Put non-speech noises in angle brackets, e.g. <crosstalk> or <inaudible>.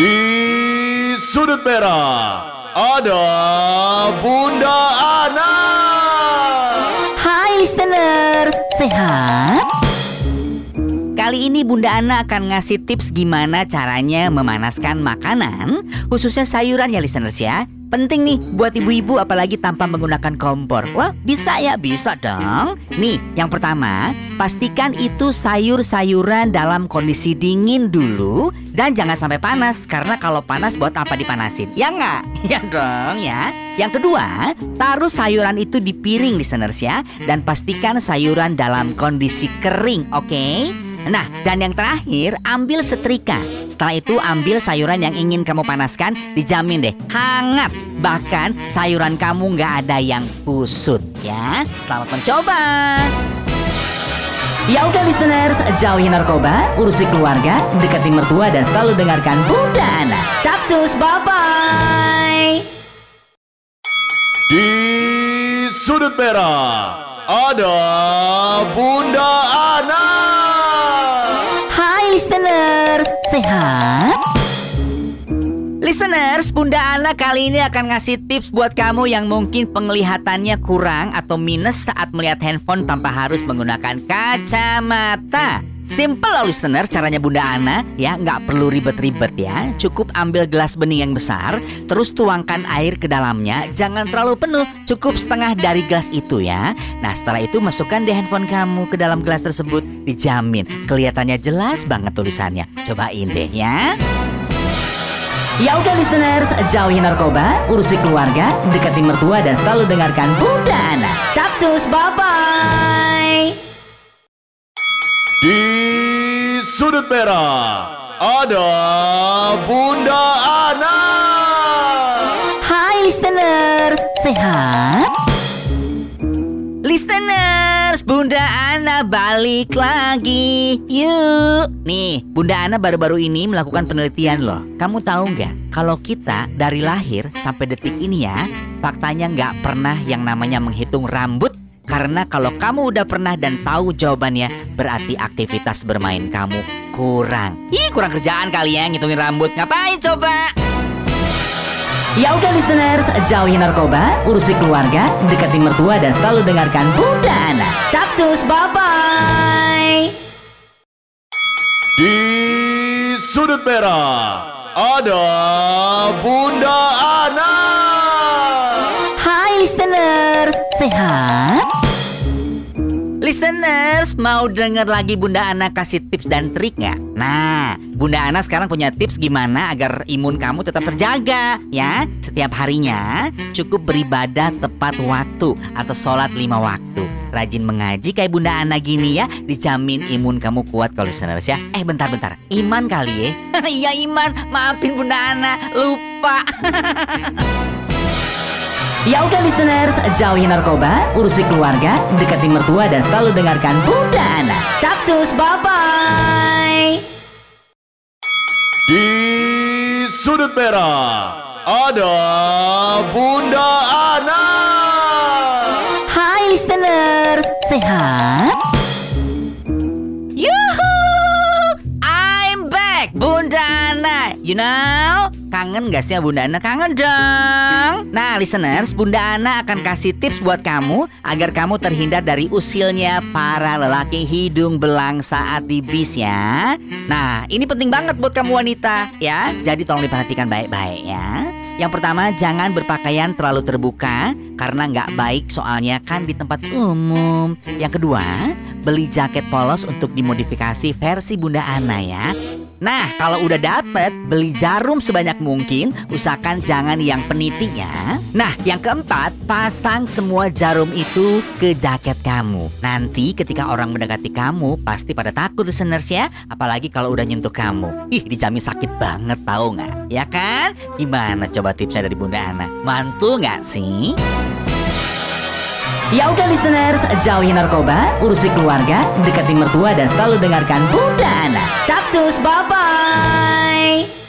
Di sudut merah ada Bunda Ana. Hai listeners, sehat? Kali ini Bunda Ana akan ngasih tips gimana caranya memanaskan makanan, khususnya sayuran ya listeners ya. Penting nih buat ibu-ibu apalagi tanpa menggunakan kompor. Wah, bisa ya, bisa dong. Nih, yang pertama, pastikan itu sayur-sayuran dalam kondisi dingin dulu dan jangan sampai panas karena kalau panas buat apa dipanasin? Ya nggak? <laughs> Ya dong ya. Yang kedua, taruh sayuran itu di piring listeners ya dan pastikan sayuran dalam kondisi kering, oke? Nah, dan yang terakhir, ambil setrika. Setelah itu ambil sayuran yang ingin kamu panaskan, dijamin deh hangat. Bahkan sayuran kamu nggak ada yang kusut ya. Selamat mencoba. Ya udah listeners, jauhi narkoba, urusi keluarga, dekati mertua dan selalu dengarkan Bunda Ana. Capcus, bye-bye. Di sudut merah ada Bunda Ana. Listeners, sehat? Listeners, Bunda Ana kali ini akan ngasih tips buat kamu yang mungkin penglihatannya kurang atau minus saat melihat handphone tanpa harus menggunakan kacamata. Simple loh listeners caranya Bunda Ana. Ya nggak perlu ribet-ribet ya. Cukup ambil gelas bening yang besar terus tuangkan air ke dalamnya. Jangan terlalu penuh cukup setengah dari gelas itu ya. Nah setelah itu masukkan deh handphone kamu ke dalam gelas tersebut. Dijamin kelihatannya jelas banget tulisannya. Cobain deh ya. Ya udah listeners, jauhi narkoba, urusi keluarga, dekati mertua dan selalu dengarkan Bunda Ana. Capcus, bye-bye. Di sudut merah ada Bunda Ana. Hai listeners, sehat? Listeners, Bunda Ana balik lagi. Yuk. Nih, Bunda Ana baru-baru ini melakukan penelitian loh. Kamu tahu nggak? Kalau kita dari lahir sampai detik ini ya, faktanya nggak pernah yang namanya menghitung rambut karena kalau kamu udah pernah dan tahu jawabannya, berarti aktivitas bermain kamu kurang. Ih, kurang kerjaan kali ya ngitungin rambut. Ngapain coba? Ya udah listeners, jauhi narkoba, urusi keluarga, dekati mertua dan selalu dengarkan Bunda Ana. Capcus, bye-bye. Di sudut merah ada Bunda Ana. Hai listeners, sehat? Listeners, mau denger lagi Bunda Ana kasih tips dan trik nggak? Nah, Bunda Ana sekarang punya tips gimana agar imun kamu tetap terjaga ya. Setiap harinya cukup beribadah tepat waktu atau sholat lima waktu. Rajin mengaji kayak Bunda Ana gini ya, dijamin imun kamu kuat kalau listeners ya. Eh bentar-bentar, iman kali ya? <laughs> Iya iman, maafin Bunda Ana, lupa. <laughs> Ya udah listeners, jauhi narkoba, urusi keluarga, dekati mertua dan selalu dengarkan Bunda Ana. Capcus, bye-bye. Di sudut merah ada Bunda Ana. Hai listeners, sehat? Bunda Ana. You know, kangen gak sih Bunda Ana? Kangen dong. Nah, listeners, Bunda Ana akan kasih tips buat kamu agar kamu terhindar dari usilnya para lelaki hidung belang saat di bis ya. Nah, ini penting banget buat kamu wanita ya. Jadi tolong diperhatikan baik-baik ya. Yang pertama, jangan berpakaian terlalu terbuka karena nggak baik soalnya kan di tempat umum. Yang kedua, beli jaket polos untuk dimodifikasi versi Bunda Ana ya. Nah, kalau udah dapet, beli jarum sebanyak mungkin, usahakan jangan yang peniti ya. Nah, yang keempat, pasang semua jarum itu ke jaket kamu. Nanti ketika orang mendekati kamu, pasti pada takut listeners ya. Apalagi kalau udah nyentuh kamu. Ih, dijamin sakit banget tahu nggak? Ya kan? Gimana coba tipsnya dari Bunda Ana? Mantul nggak sih? Ya udah listeners, jauhi narkoba, urusi keluarga, dekati mertua dan selalu dengarkan Bunda Ana. Capcus, bye-bye.